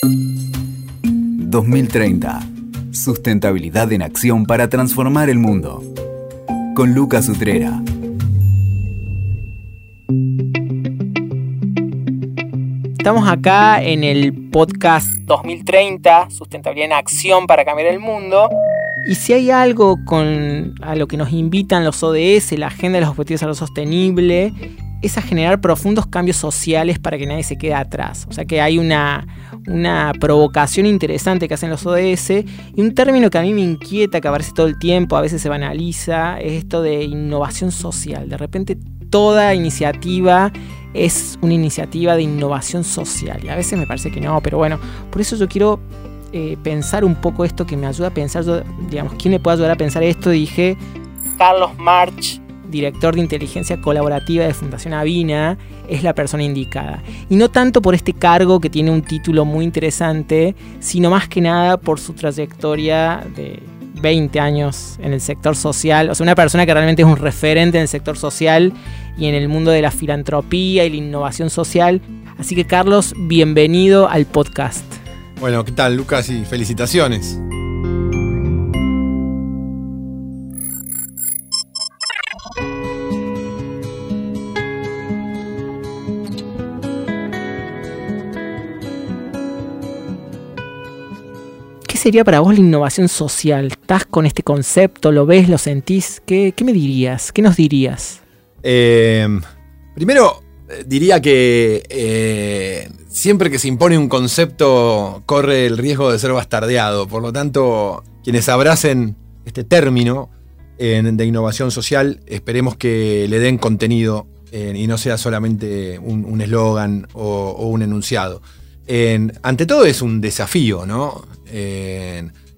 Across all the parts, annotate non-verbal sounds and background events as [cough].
2030. Sustentabilidad en acción para transformar el mundo. Con Lucas Utrera. Estamos acá en el podcast 2030, Sustentabilidad en Acción para Cambiar el Mundo. Y si hay algo con a lo que nos invitan los ODS, la Agenda de los Objetivos a lo Sostenible, es a generar profundos cambios sociales para que nadie se quede atrás. O sea que hay una, una provocación interesante que hacen los ODS y un término que a mí me inquieta, que aparece todo el tiempo, a veces se banaliza, es esto de innovación social. De repente toda iniciativa es una iniciativa de innovación social y a veces me parece que no, pero bueno, por eso yo quiero eh, pensar un poco esto que me ayuda a pensar, digamos, ¿quién me puede ayudar a pensar esto? Dije, Carlos March director de inteligencia colaborativa de Fundación Avina, es la persona indicada. Y no tanto por este cargo que tiene un título muy interesante, sino más que nada por su trayectoria de 20 años en el sector social. O sea, una persona que realmente es un referente en el sector social y en el mundo de la filantropía y la innovación social. Así que Carlos, bienvenido al podcast. Bueno, ¿qué tal Lucas? Y felicitaciones. Sería para vos la innovación social? ¿Estás con este concepto? ¿Lo ves? ¿Lo sentís? ¿Qué, me dirías? ¿Qué nos dirías? Em, primero, eh, diría que eh, siempre que se impone un concepto corre el riesgo de ser bastardeado. Por lo tanto, quienes abracen este término de innovación social, esperemos que le den contenido y no sea solamente un eslogan o, un enunciado. ante todo es un desafío, ¿no?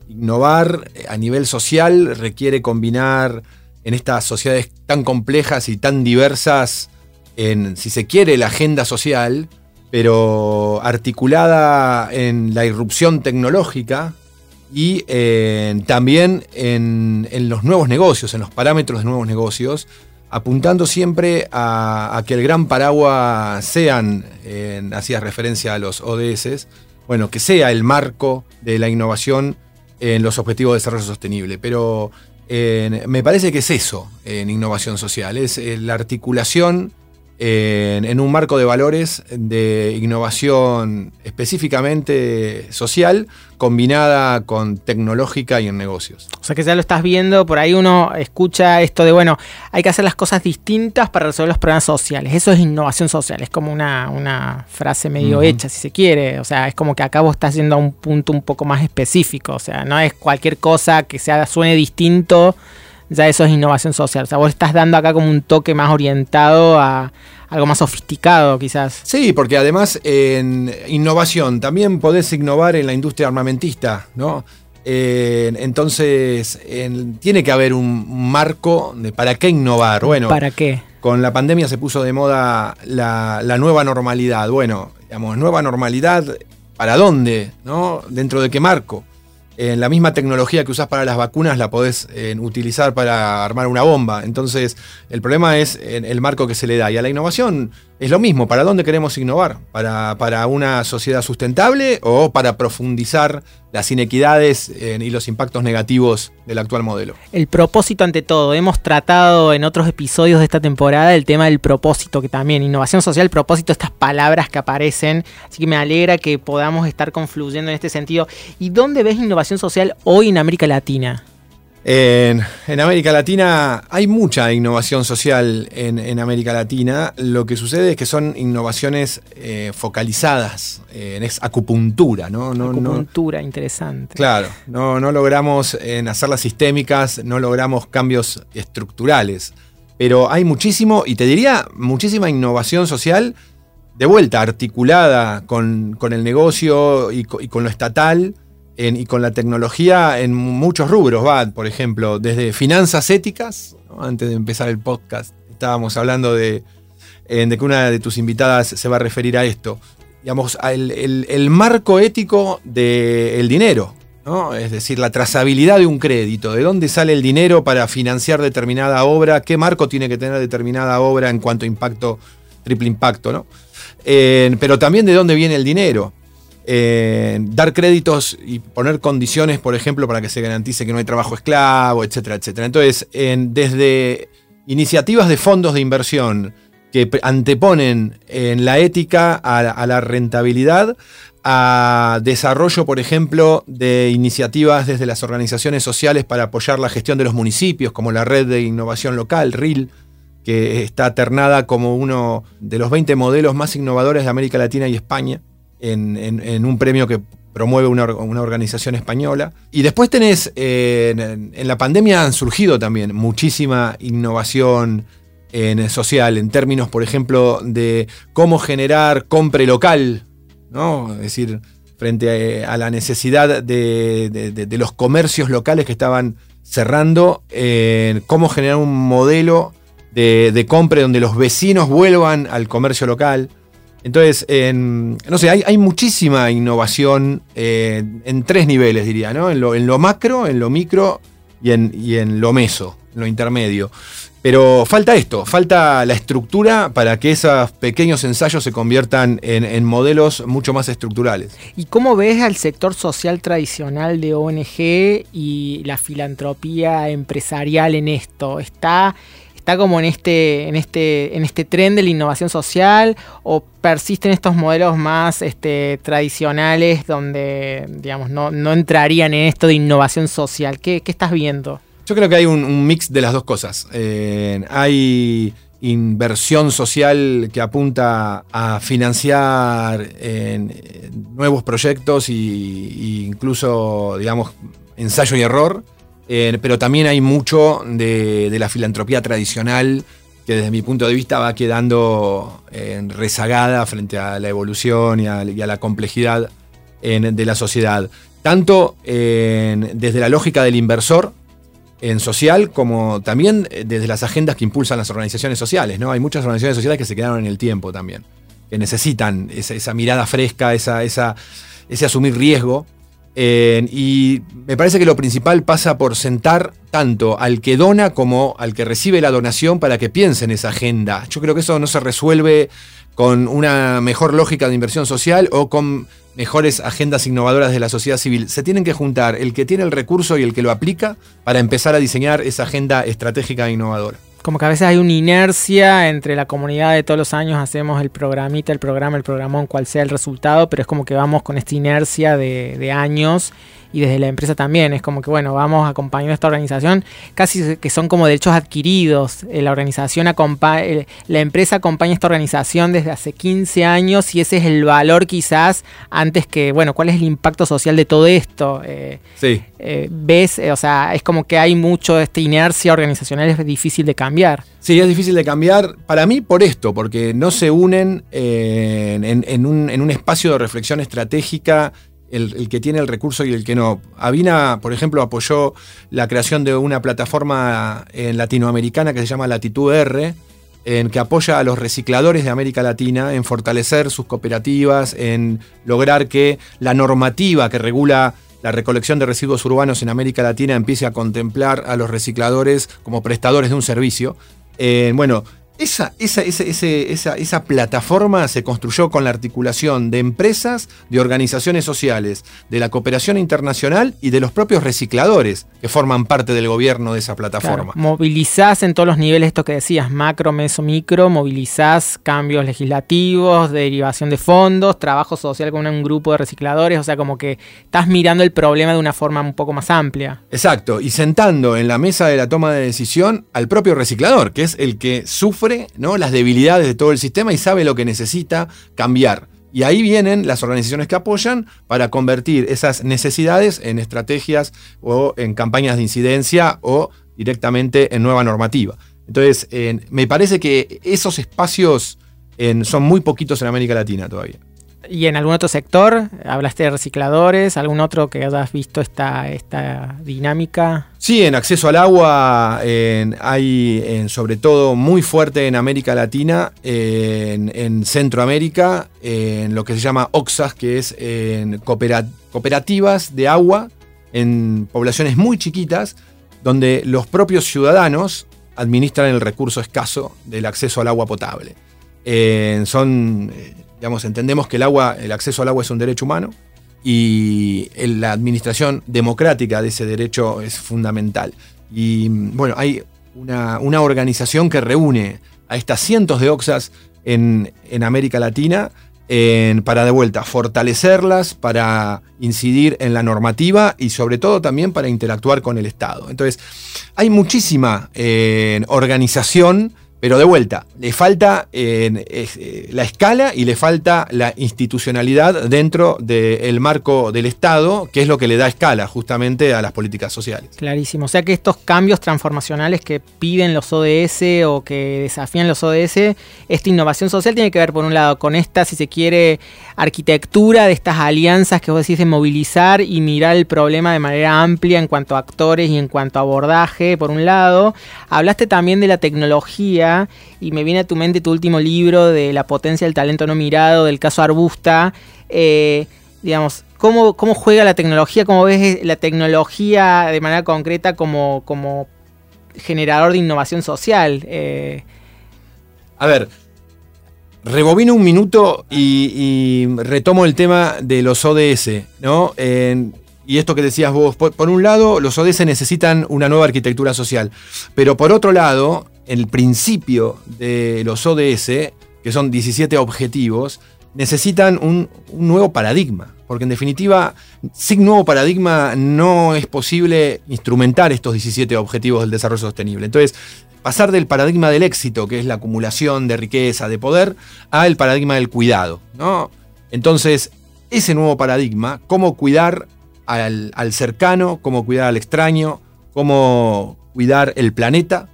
Innovar a nivel social requiere combinar en estas sociedades tan complejas y tan diversas, en, si se quiere, la agenda social, pero articulada en la irrupción tecnológica y también en, los nuevos negocios, en los parámetros de nuevos negocios, apuntando siempre a, que el gran paraguas sean, hacía referencia a los ODS, bueno, que sea el marco de la innovación en los objetivos de desarrollo sostenible. Pero eh, me parece que es eso en innovación social, es eh, la articulación en, un marco de valores de innovación específicamente social combinada con tecnológica y en negocios. O sea que ya lo estás viendo, por ahí uno escucha esto de, bueno, hay que hacer las cosas distintas para resolver los problemas sociales. Eso es innovación social, es como una, frase medio hecha, si se quiere. O sea, es como que acá vos estás yendo a un punto un poco más específico. O sea, no es cualquier cosa que sea, suene distinto ya eso es innovación social. O sea, vos estás dando acá como un toque más orientado a algo más sofisticado, quizás. Sí, porque además en innovación también podés innovar en la industria armamentista, ¿no? entonces, tiene que haber un marco de para qué innovar. Bueno, ¿para qué? Con la pandemia se puso de moda la, la nueva normalidad. Bueno, digamos, nueva normalidad, ¿para dónde? ¿No? ¿Dentro de qué marco? La misma tecnología que usás para las vacunas la podés eh, utilizar para armar una bomba. Entonces, el problema es en el marco que se le da. Y a la innovación es lo mismo. ¿Para dónde queremos innovar? ¿Para, para una sociedad sustentable o para profundizar las inequidades eh, y los impactos negativos del actual modelo? El propósito ante todo. Hemos tratado en otros episodios de esta temporada el tema del propósito, que también innovación social, propósito, estas palabras que aparecen. Así que me alegra que podamos estar confluyendo en este sentido. ¿Y dónde ves innovación social hoy en América Latina? En, América Latina hay mucha innovación social en, América Latina. Lo que sucede es que son innovaciones eh, focalizadas, en es acupuntura, ¿no? no acupuntura, interesante. Claro, no, no logramos en hacerlas sistémicas, no logramos cambios estructurales. Pero hay muchísimo, y te diría, muchísima innovación social de vuelta, articulada con, el negocio y con lo estatal y con la tecnología en muchos rubros, va, por ejemplo, desde finanzas éticas, antes de empezar el podcast, estábamos hablando de, que una de tus invitadas se va a referir a esto, digamos, el, marco ético del dinero, ¿no? es decir, la trazabilidad de un crédito, de dónde sale el dinero para financiar determinada obra, qué marco tiene que tener determinada obra en cuanto a impacto, triple impacto, ¿no? pero también de dónde viene el dinero dar créditos y poner condiciones, por ejemplo, para que se garantice que no hay trabajo esclavo, etcétera, etcétera. Entonces, desde iniciativas de fondos de inversión que anteponen en la ética a, la rentabilidad, a desarrollo, por ejemplo, de iniciativas desde las organizaciones sociales para apoyar la gestión de los municipios, como la Red de Innovación Local, RIL, que está ternada como uno de los 20 modelos más innovadores de América Latina y España, en, un premio que promueve una, organización española. Y después tenés, eh, en, la pandemia han surgido también muchísima innovación en social, en términos, por ejemplo, de cómo generar compra local, ¿no? Es decir, frente a, la necesidad de, los comercios locales que estaban cerrando, cómo generar un modelo de, compra donde los vecinos vuelvan al comercio local. Entonces, no sé, hay, muchísima innovación eh, en tres niveles, diría, ¿no? En lo, macro, en lo micro y en, en lo meso, en lo intermedio. Pero falta esto, falta la estructura para que esos pequeños ensayos se conviertan en, modelos mucho más estructurales. ¿Y cómo ves al sector social tradicional de ONG y la filantropía empresarial en esto? ¿Está, está como en este, en, este, en este tren de la innovación social o persisten estos modelos más este, tradicionales donde digamos, no, entrarían en esto de innovación social? ¿Qué, estás viendo? Yo creo que hay un, mix de las dos cosas. Eh, hay inversión social que apunta a financiar nuevos proyectos e incluso, digamos, ensayo y error. Pero también hay mucho de, la filantropía tradicional que desde mi punto de vista va quedando rezagada frente a la evolución y a, la complejidad de la sociedad. Tanto desde la lógica del inversor, en social como también eh, desde las agendas que impulsan las organizaciones sociales. ¿no? Hay muchas organizaciones sociales que se quedaron en el tiempo también, que necesitan esa, mirada fresca, esa, esa, ese asumir riesgo. Y me parece que lo principal pasa por sentar tanto al que dona como al que recibe la donación para que piense en esa agenda. Yo creo que eso no se resuelve con una mejor lógica de inversión social o con mejores agendas innovadoras de la sociedad civil. Se tienen que juntar el que tiene el recurso y el que lo aplica para empezar a diseñar esa agenda estratégica e innovadora. Como que a veces hay una inercia entre la comunidad de todos los años, hacemos el programita, el programa, el programón, cual sea el resultado, pero es como que vamos con esta inercia de, de años y desde la empresa también. Es como que, bueno, vamos acompañando a esta organización, casi que son como derechos adquiridos. Eh, la organización acompaña, la empresa acompaña a esta organización desde hace 15 años y ese es el valor quizás antes que, bueno, ¿cuál es el impacto social de todo esto? Eh, sí. Eh, ves, o sea, es como que hay mucho esta inercia organizacional, es difícil de cambiar. Sí, es difícil de cambiar para mí por esto, porque no se unen en, un, en un espacio de reflexión estratégica el, que tiene el recurso y el que no. Avina, por ejemplo, apoyó la creación de una plataforma en latinoamericana que se llama Latitud R, en que apoya a los recicladores de América Latina en fortalecer sus cooperativas, en lograr que la normativa que regula la recolección de residuos urbanos en América Latina empiece a contemplar a los recicladores como prestadores de un servicio. Eh, bueno, esa, esa, esa, esa, plataforma se construyó con la articulación de empresas, de organizaciones sociales, de la cooperación internacional y de los propios recicladores que forman parte del gobierno de esa plataforma. movilizás en todos los niveles esto que decías, macro, meso, micro, movilizás cambios legislativos, derivación de fondos, trabajo social con un grupo de recicladores, o sea, como que estás mirando el problema de una forma un poco más amplia. Exacto, y sentando en la mesa de la toma de decisión al propio reciclador, que es el que sufre ¿no? las debilidades de todo el sistema y sabe lo que necesita cambiar. Y ahí vienen las organizaciones que apoyan para convertir esas necesidades en estrategias o en campañas de incidencia o directamente en nueva normativa. Entonces, me parece que esos espacios son muy poquitos en América Latina todavía. ¿Y en algún otro sector? ¿Hablaste de recicladores? ¿Algún otro que hayas visto esta, esta dinámica? Sí, en acceso al agua hay sobre todo muy fuerte en América Latina, en, Centroamérica, en lo que se llama OXAS, que es en cooperativas de agua en poblaciones muy chiquitas, donde los propios ciudadanos administran el recurso escaso del acceso al agua potable. son Digamos, entendemos que el agua, el acceso al agua es un derecho humano y la administración democrática de ese derecho es fundamental. Y bueno, hay una, organización que reúne a estas cientos de OXAS en, en América Latina para de vuelta fortalecerlas, para incidir en la normativa y sobre todo también para interactuar con el Estado. Entonces, hay muchísima eh, organización pero de vuelta, le falta eh, la escala y le falta la institucionalidad dentro del marco del Estado, que es lo que le da escala justamente a las políticas sociales. Clarísimo. O sea que estos cambios transformacionales que piden los ODS o que desafían los ODS, esta innovación social tiene que ver, por un lado, con esta, si se quiere, arquitectura de estas alianzas que vos decís de movilizar y mirar el problema de manera amplia en cuanto a actores y en cuanto a abordaje, por un lado. Hablaste también de la tecnología y me viene a tu mente tu último libro de La potencia del talento no mirado, del caso Arbusta. Eh, digamos, ¿cómo, ¿cómo, juega la tecnología? ¿Cómo ves la tecnología de manera concreta como, como generador de innovación social? Eh, a ver, rebobino un minuto y, retomo el tema de los ODS, ¿no? y esto que decías vos, por, un lado, los ODS necesitan una nueva arquitectura social, pero por otro lado, el principio de los ODS, que son 17 objetivos, necesitan un, nuevo paradigma. Porque en definitiva, sin nuevo paradigma no es posible instrumentar estos 17 objetivos del desarrollo sostenible. Entonces, pasar del paradigma del éxito, que es la acumulación de riqueza, de poder, al paradigma del cuidado. ¿no? Entonces, ese nuevo paradigma, cómo cuidar al, al cercano, cómo cuidar al extraño, cómo cuidar el planeta,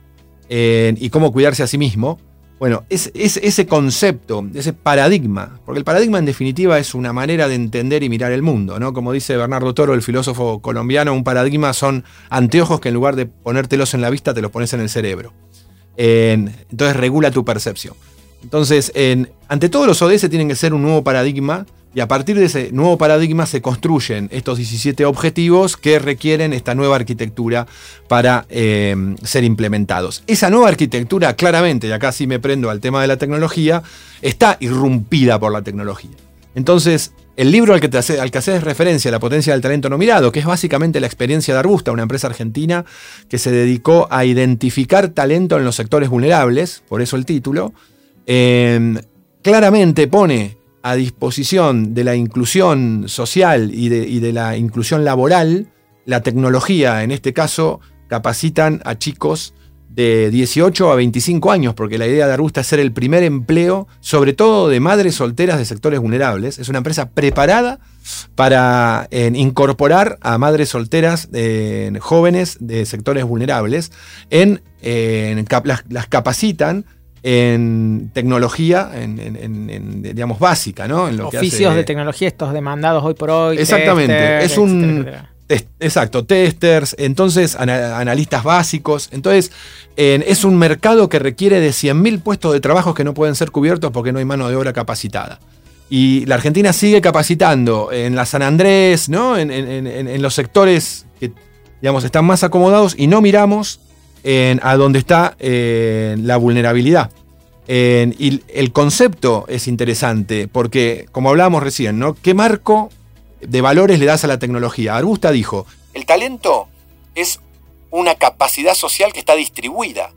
y cómo cuidarse a sí mismo. Bueno, es, ese concepto, ese paradigma, porque el paradigma en definitiva es una manera de entender y mirar el mundo, ¿no? Como dice Bernardo Toro, el filósofo colombiano, un paradigma son anteojos que en lugar de ponértelos en la vista, te los pones en el cerebro. entonces regula tu percepción. Entonces, ante todos los ODS tienen que ser un nuevo paradigma y a partir de ese nuevo paradigma se construyen estos 17 objetivos que requieren esta nueva arquitectura para eh, ser implementados. Esa nueva arquitectura, claramente, y acá sí me prendo al tema de la tecnología, está irrumpida por la tecnología. Entonces, el libro al que, te al haces referencia, La potencia del talento no mirado, que es básicamente la experiencia de Arbusta, una empresa argentina que se dedicó a identificar talento en los sectores vulnerables, por eso el título, eh, claramente pone a disposición de la inclusión social y de, la inclusión laboral, la tecnología, en este caso, capacitan a chicos de 18 a 25 años, porque la idea de Arbusta es ser el primer empleo, sobre todo de madres solteras de sectores vulnerables. Es una empresa preparada para incorporar a madres solteras jóvenes de sectores vulnerables, en, las capacitan en tecnología, en, digamos, básica, ¿no? En Oficios de tecnología, estos demandados hoy por hoy. Exactamente. es un. exacto, testers, entonces analistas básicos. Entonces, es un mercado que requiere de 100.000 puestos de trabajo que no pueden ser cubiertos porque no hay mano de obra capacitada. Y la Argentina sigue capacitando en la San Andrés, ¿no? En, los sectores que, digamos, están más acomodados y no miramos a donde está la vulnerabilidad. y el concepto es interesante porque, como hablábamos recién, ¿no? ¿Qué marco de valores le das a la tecnología? Arbusta dijo, el talento es una capacidad social que está distribuida.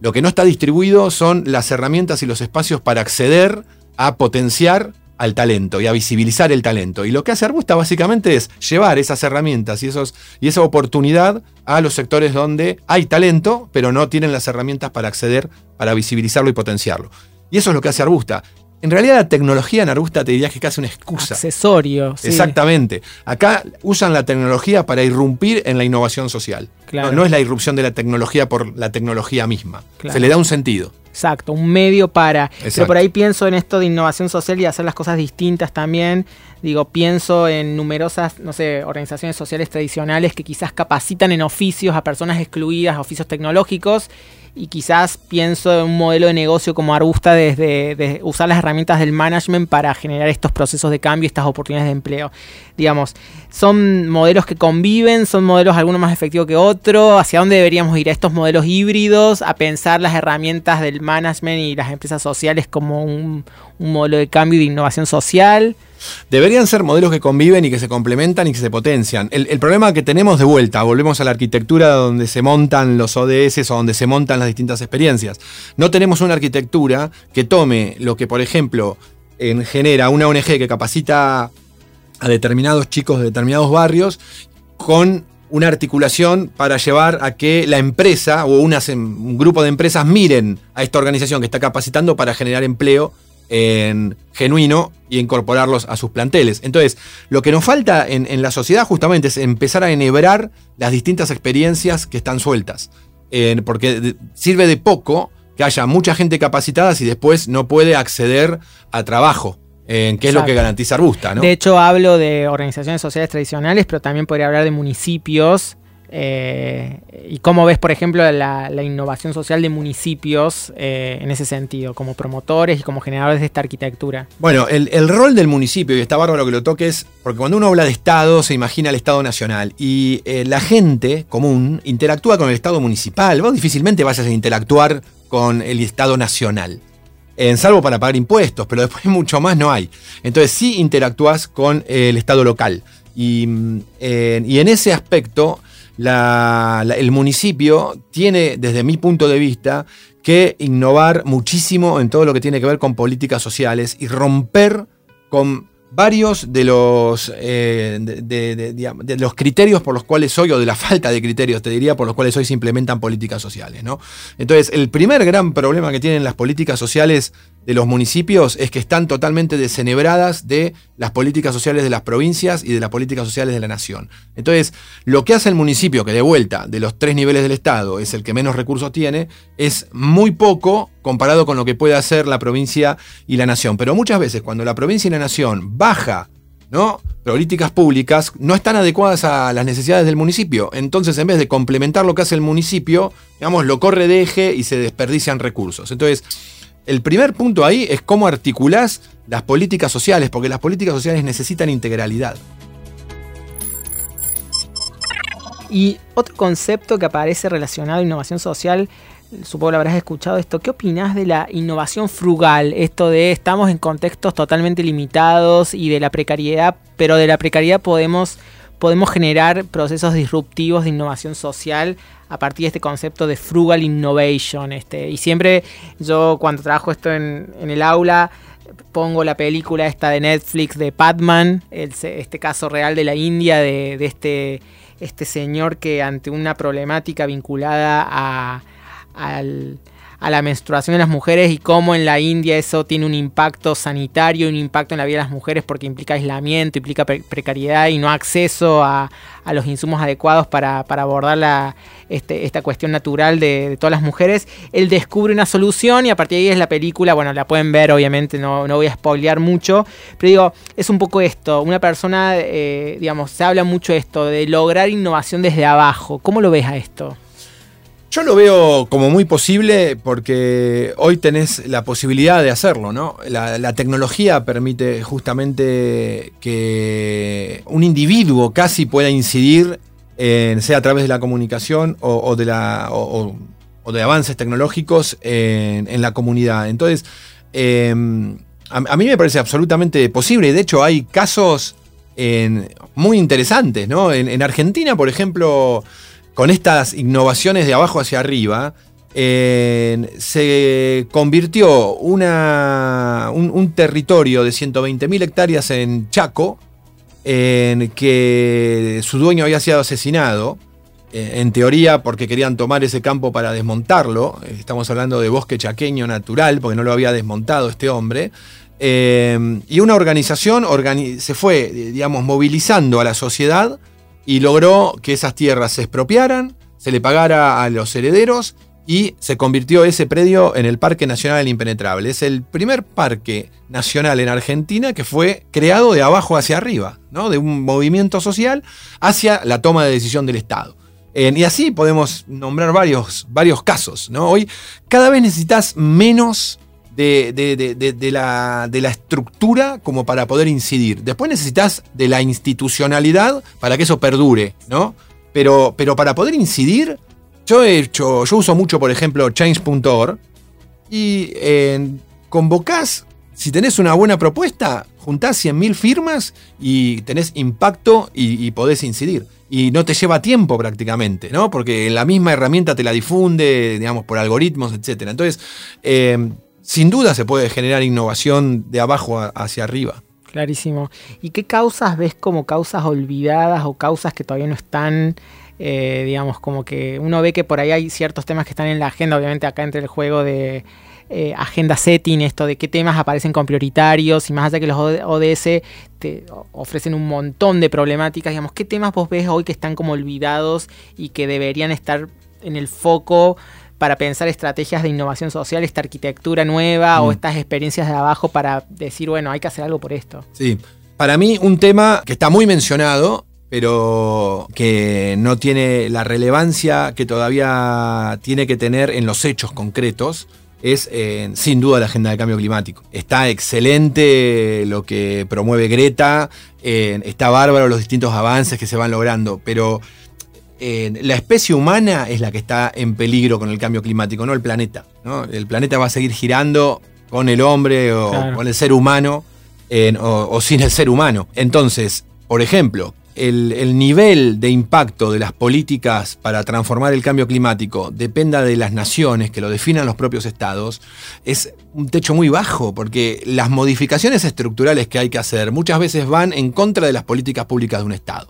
Lo que no está distribuido son las herramientas y los espacios para acceder a potenciar al talento y a visibilizar el talento. Y lo que hace Arbusta básicamente es llevar esas herramientas y, esos, y esa oportunidad a los sectores donde hay talento, pero no tienen las herramientas para acceder, para visibilizarlo y potenciarlo. Y eso es lo que hace Arbusta. En realidad la tecnología en Arbusta te diría que es casi una excusa. Accesorio. Exactamente. Acá usan la tecnología para irrumpir en la innovación social. No, es la irrupción de la tecnología por la tecnología misma. Se le da un sentido. Exacto, un medio para. Pero por ahí pienso en esto de innovación social y hacer las cosas distintas también. Digo, pienso en numerosas, no sé, organizaciones sociales tradicionales que quizás capacitan en oficios a personas excluidas, oficios tecnológicos, y quizás pienso en un modelo de negocio como Arbusta desde, usar las herramientas del management para generar estos procesos de cambio, estas oportunidades de empleo. Digamos, son modelos que conviven, son modelos algunos más efectivos que otros, hacia dónde deberíamos ir a estos modelos híbridos, a pensar las herramientas del management y las empresas sociales como un, un modelo de cambio y de innovación social. Deberían ser modelos que conviven y que se complementan y que se potencian. El, problema que tenemos de vuelta, volvemos a la arquitectura donde se montan los ODS o donde se montan las distintas experiencias. No tenemos una arquitectura que tome lo que, por ejemplo, en, genera una ONG que capacita a determinados chicos de determinados barrios con una articulación para llevar a que la empresa o un grupo de empresas miren a esta organización que está capacitando para generar empleo en genuino y incorporarlos a sus planteles. Entonces, lo que nos falta en, la sociedad justamente es empezar a enhebrar las distintas experiencias que están sueltas. porque sirve de poco que haya mucha gente capacitada si después no puede acceder a trabajo. que es lo que garantiza Arbusta. De hecho, hablo de organizaciones sociales tradicionales, pero también podría hablar de municipios eh, ¿Y cómo ves, por ejemplo, la, innovación social de municipios eh, en ese sentido, como promotores y como generadores de esta arquitectura? Bueno, el, rol del municipio, y está bárbaro que lo toques, porque cuando uno habla de Estado se imagina el Estado nacional, y eh, la gente común interactúa con el Estado municipal. Vos difícilmente vas a interactuar con el Estado nacional. Salvo para pagar impuestos, pero después [laughs] mucho más no hay. Entonces sí interactúas con el Estado local. Y, mm, y en ese aspecto el municipio tiene, desde mi punto de vista, que innovar muchísimo en todo lo que tiene que ver con políticas sociales y romper con varios de los, eh, de, los criterios por los cuales hoy, o de la falta de criterios, te diría, por los cuales hoy se implementan políticas sociales. ¿no? Entonces, el primer gran problema que tienen las políticas sociales de los municipios es que están totalmente desenebradas de las políticas sociales de las provincias y de las políticas sociales de la nación. Entonces, lo que hace el municipio, que de vuelta de los tres niveles del Estado es el que menos recursos tiene, es muy poco comparado con lo que puede hacer la provincia y la nación. Pero muchas veces cuando la provincia y la nación baja ¿no? políticas públicas no están adecuadas a las necesidades del municipio. Entonces, en vez de complementar lo que hace el municipio, digamos, lo corre de eje y se desperdician recursos. Entonces, el primer punto ahí es cómo articulás las políticas sociales, porque las políticas sociales necesitan integralidad. Y otro concepto que aparece relacionado a innovación social, supongo que habrás escuchado esto, ¿qué opinas de la innovación frugal? Esto de estamos en contextos totalmente limitados y de la precariedad, pero de la precariedad podemos podemos generar procesos disruptivos de innovación social a partir de este concepto de frugal innovation. Este, y siempre yo cuando trabajo esto en, el aula pongo la película esta de Netflix de Padman, este caso real de la India, de, este, este señor que ante una problemática vinculada a, al a la menstruación de las mujeres y cómo en la India eso tiene un impacto sanitario, un impacto en la vida de las mujeres porque implica aislamiento, implica precariedad y no acceso a, los insumos adecuados para, abordar la, este, esta cuestión natural de, todas las mujeres. Él descubre una solución y a partir de ahí es la película, bueno, la pueden ver obviamente, no, no voy a spoilear mucho, pero digo, es un poco esto, una persona, eh, digamos, se habla mucho esto, de lograr innovación desde abajo. ¿Cómo lo ves a esto? Yo lo veo como muy posible porque hoy tenés la posibilidad de hacerlo, ¿no? La, tecnología permite justamente que un individuo casi pueda incidir, en, sea a través de la comunicación o, de, la, o, de avances tecnológicos en, la comunidad. Entonces, em, a, mí me parece absolutamente posible de hecho hay casos muy interesantes, ¿no? en Argentina, por ejemplo, con estas innovaciones de abajo hacia arriba, se convirtió un, territorio de 120.000 hectáreas en Chaco, en que su dueño había sido asesinado, eh, en teoría porque querían tomar ese campo para desmontarlo, estamos hablando de bosque chaqueño natural, porque no lo había desmontado este hombre, eh, y una organización se fue, digamos, movilizando a la sociedad, y logró que esas tierras se expropiaran, se le pagara a los herederos y se convirtió ese predio en el Parque Nacional del Impenetrable. Es el primer parque nacional en Argentina que fue creado de abajo hacia arriba, ¿no? de un movimiento social hacia la toma de decisión del Estado. y así podemos nombrar varios, varios casos. ¿no? Hoy cada vez necesitas menos de, la, de, la, estructura como para poder incidir. Después necesitas de la institucionalidad para que eso perdure, ¿no? Pero, pero para poder incidir, yo he hecho, yo uso mucho, por ejemplo, change.org y eh, convocás, si tenés una buena propuesta, juntás 100.000 firmas y tenés impacto y, podés incidir. Y no te lleva tiempo prácticamente, ¿no? Porque la misma herramienta te la difunde, digamos, por algoritmos, etc. Entonces, eh, sin duda se puede generar innovación de abajo hacia arriba. Clarísimo. ¿Y qué causas ves como causas olvidadas o causas que todavía no están, eh, digamos, como que uno ve que por ahí hay ciertos temas que están en la agenda, obviamente acá entre el juego de eh, agenda setting, esto de qué temas aparecen con prioritarios y más allá que los ODS te ofrecen un montón de problemáticas, digamos, ¿qué temas vos ves hoy que están como olvidados y que deberían estar en el foco para pensar estrategias de innovación social, esta arquitectura nueva o mm. estas experiencias de abajo para decir, bueno, hay que hacer algo por esto. Sí, para mí un tema que está muy mencionado, pero que no tiene la relevancia que todavía tiene que tener en los hechos concretos, es eh, sin duda la agenda de cambio climático. Está excelente lo que promueve Greta, eh, está bárbaro los distintos avances que se van logrando, pero la especie humana es la que está en peligro con el cambio climático, no el planeta. El planeta va a seguir girando con el hombre o con el ser humano o, sin el ser humano. Entonces, por ejemplo, el, nivel de impacto de las políticas para transformar el cambio climático dependa de las naciones, que lo definan los propios estados, es un techo muy bajo, porque las modificaciones estructurales que hay que hacer muchas veces van en contra de las políticas públicas de un estado.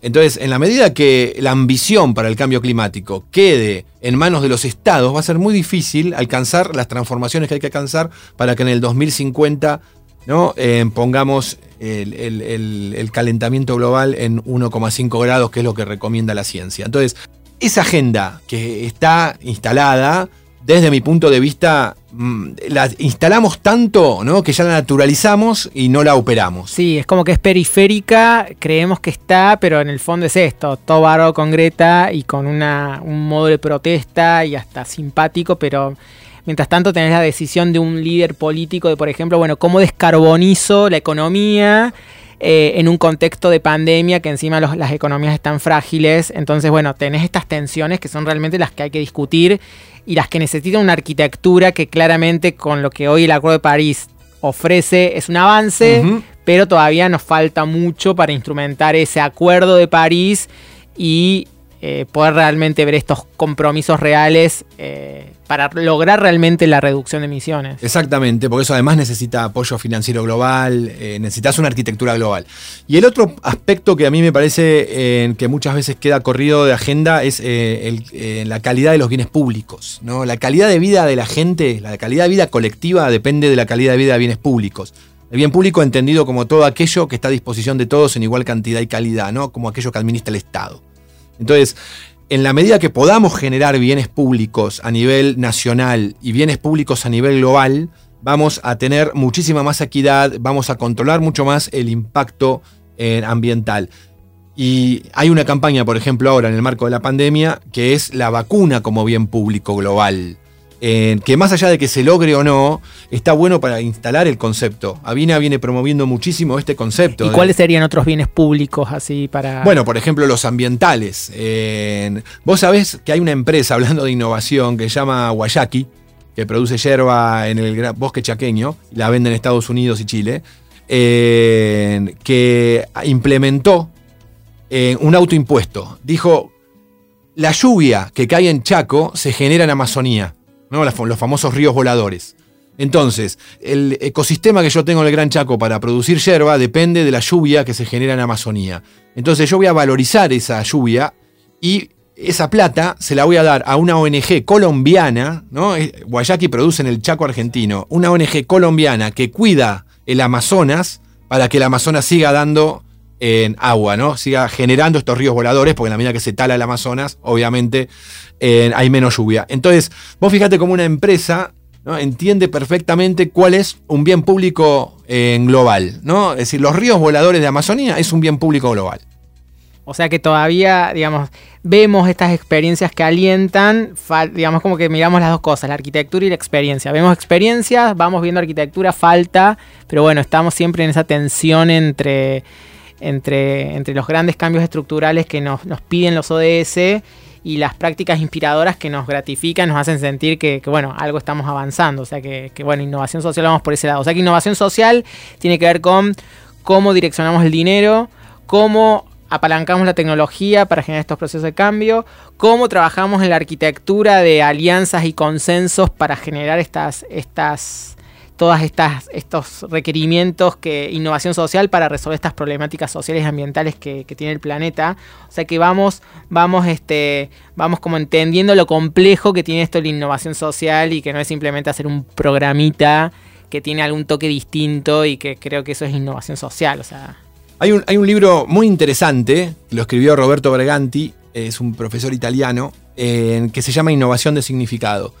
Entonces, en la medida que la ambición para el cambio climático quede en manos de los estados, va a ser muy difícil alcanzar las transformaciones que hay que alcanzar para que en el 2050 ¿no? Eh, pongamos el, calentamiento global en 1,5 grados, que es lo que recomienda la ciencia. Entonces, esa agenda que está instalada desde mi punto de vista, mm, la instalamos tanto ¿no? que ya la naturalizamos y no la operamos. Sí, es como que es periférica, creemos que está, pero en el fondo es esto, todo barro con Greta y con una, un modo de protesta y hasta simpático, pero mientras tanto tenés la decisión de un líder político de, por ejemplo, bueno, cómo descarbonizo la economía. Eh, en un contexto de pandemia que encima las economías están frágiles. Entonces, bueno, tenés estas tensiones que son realmente las que hay que discutir y las que necesitan una arquitectura que claramente con lo que hoy el Acuerdo de París ofrece es un avance, pero todavía nos falta mucho para instrumentar ese Acuerdo de París y eh, poder realmente ver estos compromisos reales eh, para lograr realmente la reducción de emisiones. Exactamente, porque eso además necesita apoyo financiero global, eh, necesitas una arquitectura global. Y el otro aspecto que a mí me parece que muchas veces queda corrido de agenda es la calidad de los bienes públicos. ¿no? La calidad de vida de la gente, la calidad de vida colectiva depende de la calidad de vida de bienes públicos. El bien público entendido como todo aquello que está a disposición de todos en igual cantidad y calidad, ¿no? como aquello que administra el Estado. Entonces, en la medida que podamos generar bienes públicos a nivel nacional y bienes públicos a nivel global, vamos a tener muchísima más equidad, vamos a controlar mucho más el impacto eh, ambiental. Y hay una campaña, por ejemplo, ahora en el marco de la pandemia, que es la vacuna como bien público global que más allá de que se logre o no, está bueno para instalar el concepto. Avina viene promoviendo muchísimo este concepto. ¿Y cuáles serían otros bienes públicos así para...? Bueno, por ejemplo, los ambientales. vos sabés que hay una empresa, hablando de innovación, que se llama Guayaki, que produce yerba en el bosque chaqueño, la vende en Estados Unidos y Chile, que implementó un autoimpuesto. Dijo, la lluvia que cae en Chaco se genera en Amazonía los famosos ríos voladores. Entonces, el ecosistema que yo tengo en el Gran Chaco para producir yerba depende de la lluvia que se genera en Amazonía. Entonces yo voy a valorizar esa lluvia y esa plata se la voy a dar a una ONG colombiana, ¿no? Guayaki produce en el Chaco argentino, una ONG colombiana que cuida el Amazonas para que el Amazonas siga dando en agua, ¿no? Siga generando estos ríos voladores, porque en la medida que se tala el Amazonas, obviamente hay menos lluvia. Entonces, vos fíjate como una empresa entiende perfectamente cuál es un bien público en global, ¿no? Es decir, los ríos voladores de Amazonía es un bien público global. O sea que todavía, digamos, vemos estas experiencias que alientan, digamos como que miramos las dos cosas, la arquitectura y la experiencia. Vemos experiencias, vamos viendo arquitectura, falta, pero bueno, estamos siempre en esa tensión entre, entre, entre los grandes cambios estructurales que nos, nos piden los ODS y las prácticas inspiradoras que nos gratifican, nos hacen sentir que, bueno, algo estamos avanzando. O sea que, que, bueno, innovación social vamos por ese lado. O sea que innovación social tiene que ver con cómo direccionamos el dinero, cómo apalancamos la tecnología para generar estos procesos de cambio, cómo trabajamos en la arquitectura de alianzas y consensos para generar estas, estas, estas estos requerimientos que innovación social para resolver estas problemáticas sociales y ambientales que, tiene el planeta. O sea que vamos, vamos, este, vamos como entendiendo lo complejo que tiene esto la innovación social y que no es simplemente hacer un programita que tiene algún toque distinto y que creo que eso es innovación social. O sea. Hay un, hay un libro muy interesante, lo escribió Roberto Breganti, es un profesor italiano, que se llama Innovación de Significado.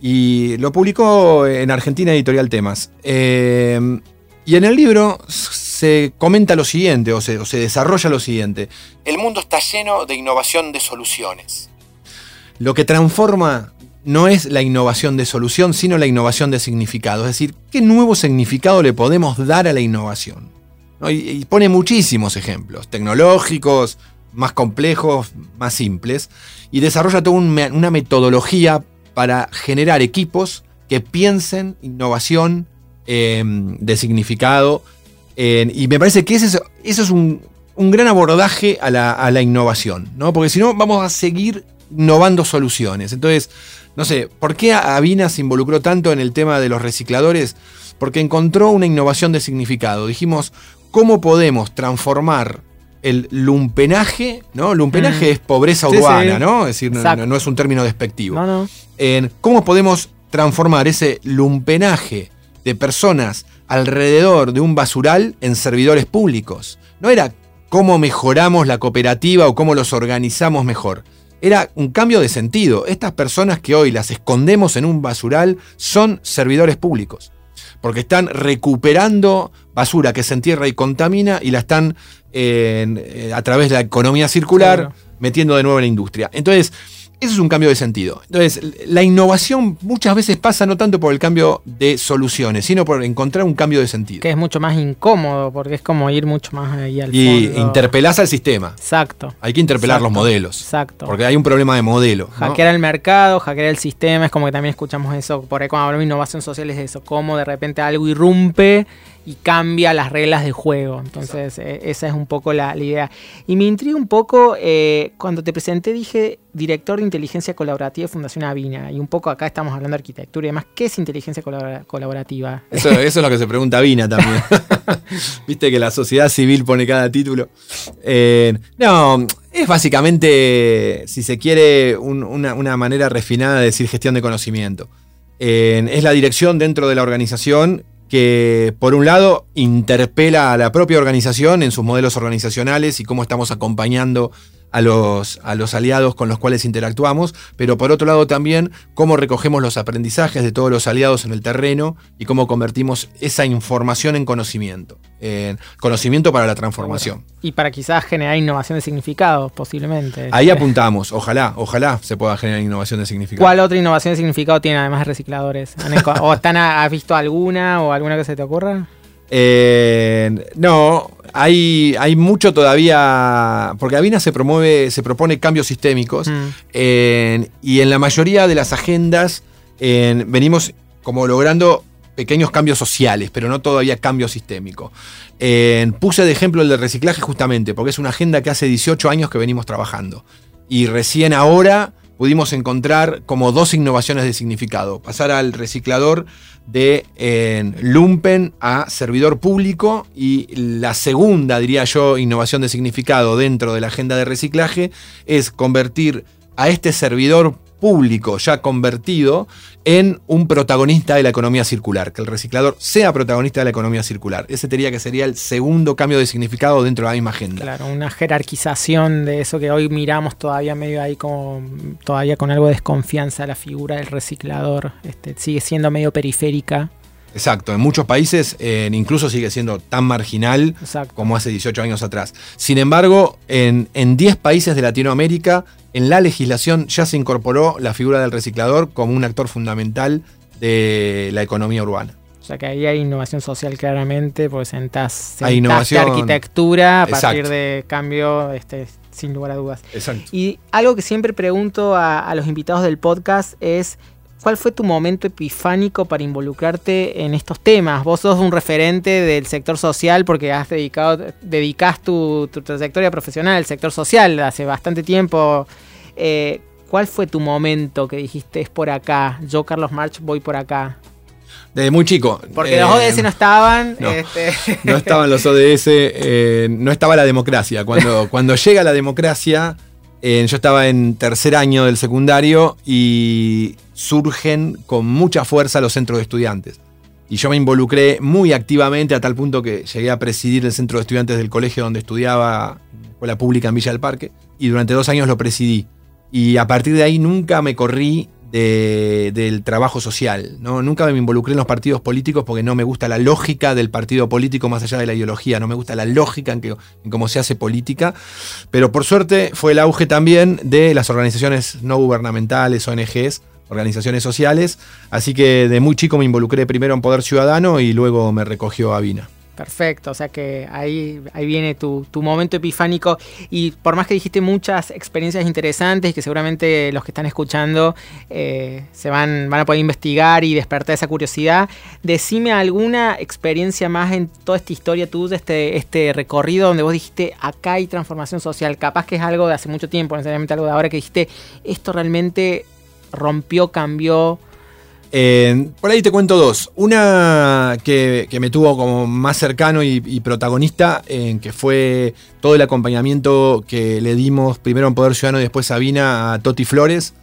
Y lo publicó en Argentina Editorial Temas. Eh, y en el libro se comenta lo siguiente, o se, o se desarrolla lo siguiente. El mundo está lleno de innovación de soluciones. Lo que transforma no es la innovación de solución, sino la innovación de significado. Es decir, ¿qué nuevo significado le podemos dar a la innovación? Y, pone muchísimos ejemplos, tecnológicos, más complejos, más simples, y desarrolla toda una metodología para generar equipos que piensen innovación em, de significado. y me parece que eso es un, gran abordaje a la, innovación, ¿no? Porque si no, vamos a seguir innovando soluciones. Entonces, no sé, ¿por qué Avina se involucró tanto en el tema de los recicladores? Porque encontró una innovación de significado. Dijimos, ¿cómo podemos transformar el lumpenaje, ¿no? Lumpenaje mm. es pobreza urbana, ¿no? Es decir, no, es un término despectivo. En cómo podemos transformar ese lumpenaje de personas alrededor de un basural en servidores públicos. No era cómo mejoramos la cooperativa o cómo los organizamos mejor. Era un cambio de sentido. Estas personas que hoy las escondemos en un basural son servidores públicos. Porque están recuperando basura que se entierra y contamina y la están eh, a través de la economía circular, metiendo de nuevo en la industria. Entonces, eso es un cambio de sentido. Entonces, la innovación muchas veces pasa no tanto por el cambio de soluciones, sino por encontrar un cambio de sentido. Que es mucho más incómodo, porque es como ir mucho más ahí al y fondo. Y interpelás al sistema. Exacto. Hay que interpelar los modelos. Exacto. Porque hay un problema de modelo. Hackear el mercado, hackear el sistema, es como que también escuchamos eso. Por ahí cuando hablamos de innovación social es eso, cómo de repente algo irrumpe y cambia las reglas del juego. Entonces, eh, esa es un poco la, idea. Y me intriga un poco, eh, cuando te presenté dije director de inteligencia colaborativa de Fundación Avina, y un poco acá estamos hablando de arquitectura y demás. ¿Qué es inteligencia colaborativa? Eso, es lo que se pregunta Avina también. [laughs] Viste que la sociedad civil pone cada título. Eh, no, es básicamente, si se quiere, una, manera refinada de decir gestión de conocimiento. es la dirección dentro de la organización que por un lado interpela a la propia organización en sus modelos organizacionales y cómo estamos acompañando a los, a los aliados con los cuales interactuamos, pero por otro lado también cómo recogemos los aprendizajes de todos los aliados en el terreno y cómo convertimos esa información en conocimiento, en conocimiento para la transformación. Y para quizás generar innovación de significado, posiblemente. Ahí apuntamos, ojalá, ojalá se pueda generar innovación de significado. ¿Cuál otra innovación de significado tiene además de recicladores? [laughs] ¿O están, has visto alguna o alguna que se te ocurra? Eh, no, hay, hay mucho todavía, porque Avina se promueve, se propone cambios sistémicos mm. y en la mayoría de las agendas venimos como logrando pequeños cambios sociales, pero no todavía cambios sistémicos. puse de ejemplo el de reciclaje justamente, porque es una agenda que hace 18 años que venimos trabajando. Y recién ahora pudimos encontrar como dos innovaciones de significado. Pasar al reciclador de lumpen a servidor público y la segunda, diría yo, innovación de significado dentro de la agenda de reciclaje es convertir a este servidor público ya convertido en un protagonista de la economía circular, que el reciclador sea protagonista de la economía circular. Ese diría que sería el segundo cambio de significado dentro de la misma agenda. Claro, una jerarquización de eso que hoy miramos todavía medio ahí como todavía con algo de desconfianza la figura del reciclador, este, sigue siendo medio periférica Exacto, en muchos países eh, incluso sigue siendo tan marginal Exacto. como hace 18 años atrás. Sin embargo, en, en 10 países de Latinoamérica, en la legislación ya se incorporó la figura del reciclador como un actor fundamental de la economía urbana. O sea que ahí hay innovación social claramente, porque sentás, Hay innovación- arquitectura a partir de cambio, este, sin lugar a dudas. Exacto. Y algo que siempre pregunto a, a los invitados del podcast es, ¿cuál fue tu momento epifánico para involucrarte en estos temas? Vos sos un referente del sector social porque has dedicado, dedicás tu, tu trayectoria profesional al sector social hace bastante tiempo. Eh, ¿Cuál fue tu momento que dijiste, es por acá? Yo, Carlos March, voy por acá. Desde muy chico. Porque eh, los ODS no estaban. no. este, [laughs] No estaban los ODS, eh, no estaba la democracia. Cuando, cuando llega la democracia, eh, yo estaba en tercer año del secundario y surgen con mucha fuerza los centros de estudiantes. Y yo me involucré muy activamente a tal punto que llegué a presidir el centro de estudiantes del colegio donde estudiaba, escuela pública en Villa del Parque, y durante dos años lo presidí. Y a partir de ahí nunca me corrí de- del trabajo social. ¿no? Nunca me involucré en los partidos políticos porque no me gusta la lógica del partido político más allá de la ideología. No me gusta la lógica en, que, en cómo se hace política. Pero por suerte fue el auge también de las organizaciones no gubernamentales, ONGs, organizaciones sociales. Así que de muy chico me involucré primero en Poder Ciudadano y luego me recogió Avina. Perfecto, o sea que ahí, ahí viene tu, tu momento epifánico. Y por más que dijiste muchas experiencias interesantes que seguramente los que están escuchando eh, se van, van a poder investigar y despertar esa curiosidad, decime alguna experiencia más en toda esta historia tuya, este, este recorrido donde vos dijiste acá hay transformación social, capaz que es algo de hace mucho tiempo, necesariamente algo de ahora que dijiste esto realmente rompió, cambió, Eh, por ahí te cuento dos. Una que, me tuvo como más cercano y, protagonista, en que fue todo el acompañamiento que le dimos primero en Poder Ciudadano y después Sabina a Toti Flores,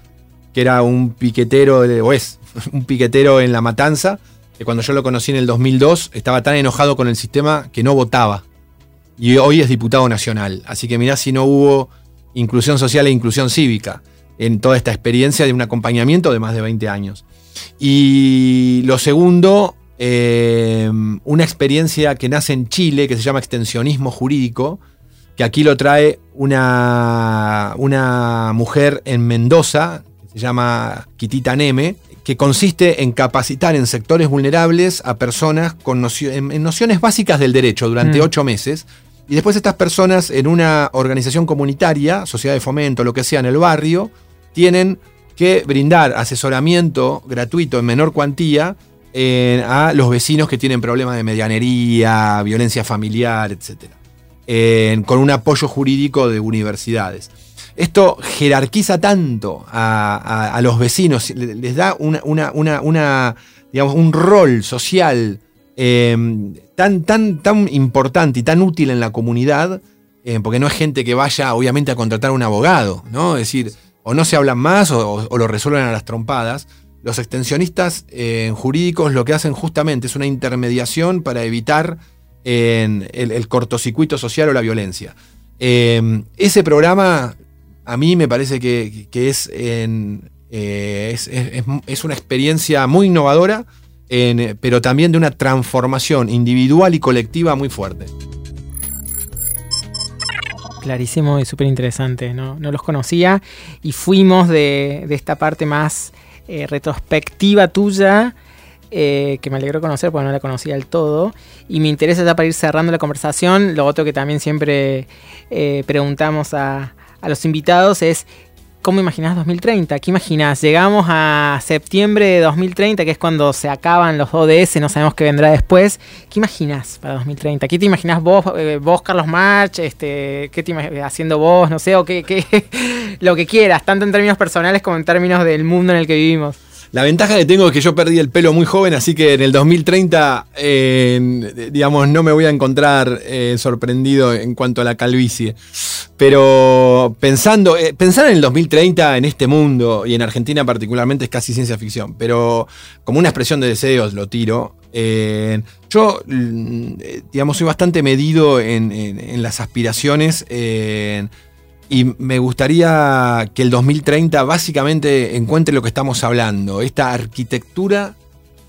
que era un piquetero, o es [laughs] un piquetero en La Matanza, que cuando yo lo conocí en el 2002 estaba tan enojado con el sistema que no votaba. Y hoy es diputado nacional. Así que mirá si no hubo inclusión social e inclusión cívica en toda esta experiencia de un acompañamiento de más de 20 años. Y lo segundo, eh, una experiencia que nace en Chile, que se llama extensionismo jurídico, que aquí lo trae una, una mujer en Mendoza, que se llama Kitita Neme, que consiste en capacitar en sectores vulnerables a personas con nocio- en, en nociones básicas del derecho durante Mm. ocho meses. Y después estas personas en una organización comunitaria, sociedad de fomento, lo que sea, en el barrio, tienen que brindar asesoramiento gratuito en menor cuantía eh, a los vecinos que tienen problemas de medianería, violencia familiar, etc. Con un apoyo jurídico de universidades. Esto jerarquiza tanto a, los vecinos, le- les da una, una- una- digamos, un rol social eh, tan, tan, tan importante y tan útil en la comunidad, eh, porque no es gente que vaya, obviamente, a contratar a un abogado, ¿no? Es decir, o no se hablan más o, lo resuelven a las trompadas. Los extensionistas eh, jurídicos lo que hacen justamente es una intermediación para evitar el, cortocircuito social o la violencia. Eh, ese programa a mí me parece que, eh, es, es- una experiencia muy innovadora, pero también de una transformación individual y colectiva muy fuerte. Clarísimo y súper interesante, ¿no? no los conocía y fuimos de, de esta parte más eh, retrospectiva tuya, eh, que me alegró conocer porque no la conocía del todo. Y me interesa ya para ir cerrando la conversación, lo otro que también siempre eh, preguntamos a, a los invitados es, ¿cómo imaginás 2030? ¿Qué imaginás? Llegamos a septiembre de 2030, que es cuando se acaban los ODS, no sabemos qué vendrá después. ¿Qué imaginás para 2030? ¿Qué te imaginás vos, eh, vos Carlos March? Este, ¿Qué te haciendo vos? No sé, o qué, qué- [laughs] lo que quieras, tanto en términos personales como en términos del mundo en el que vivimos. La ventaja que tengo es que yo perdí el pelo muy joven, así que en el 2030, eh, digamos, no me voy a encontrar eh, sorprendido en cuanto a la calvicie. Pero pensando, eh, pensar en el 2030 en este mundo y en Argentina particularmente es casi ciencia ficción, pero como una expresión de deseos lo tiro. Eh, yo, mm, digamos, soy bastante medido en, en- en las aspiraciones. Y me gustaría que el 2030 básicamente encuentre lo que estamos hablando, esta arquitectura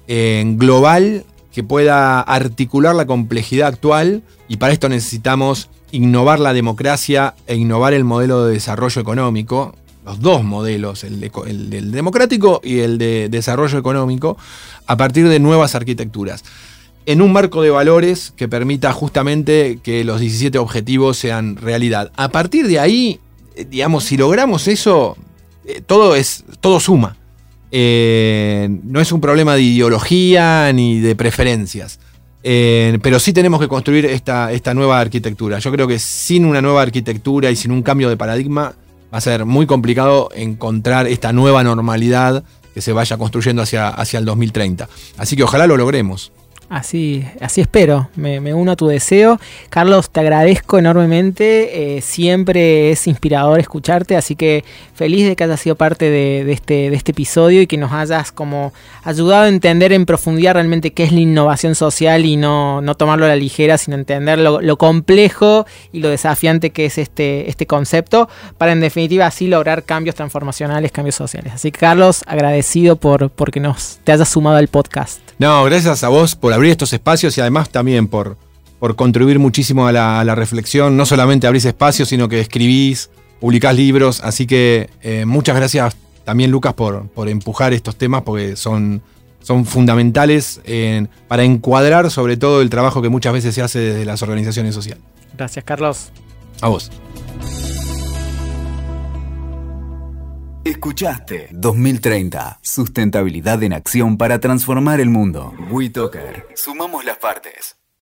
eh, global que pueda articular la complejidad actual y para esto necesitamos innovar la democracia e innovar el modelo de desarrollo económico, los dos modelos, el, del democrático y el de desarrollo económico, a partir de nuevas arquitecturas. En un marco de valores que permita justamente que los 17 objetivos sean realidad. A partir de ahí, eh, digamos, si logramos eso, eh, todo, es, todo suma. Eh, no es un problema de ideología ni de preferencias. pero sí tenemos que construir esta, esta nueva arquitectura. Yo creo que sin una nueva arquitectura y sin un cambio de paradigma va a ser muy complicado encontrar esta nueva normalidad que se vaya construyendo hacia, hacia el 2030. Así que ojalá lo logremos. Así, así espero, me, uno a tu deseo. Carlos, te agradezco enormemente, eh, siempre es inspirador escucharte, así que feliz de que hayas sido parte de, este, de este episodio y que nos hayas como ayudado a entender en profundidad realmente qué es la innovación social y no, no tomarlo a la ligera, sino entender lo, complejo y lo desafiante que es este, este concepto, para en definitiva así lograr cambios transformacionales, cambios sociales. Así que Carlos, agradecido por porque nos te hayas sumado al podcast. No, gracias a vos por abrir estos espacios y además también por, por contribuir muchísimo a la, reflexión. No solamente abrís espacios, sino que escribís, publicás libros. Así que eh, muchas gracias también, Lucas, por, por, empujar estos temas porque son, son fundamentales para encuadrar sobre todo el trabajo que muchas veces se hace desde las organizaciones sociales. Gracias, Carlos. A vos. Escuchaste 2030. Sustentabilidad en acción para transformar el mundo. WeToker. Sumamos las partes.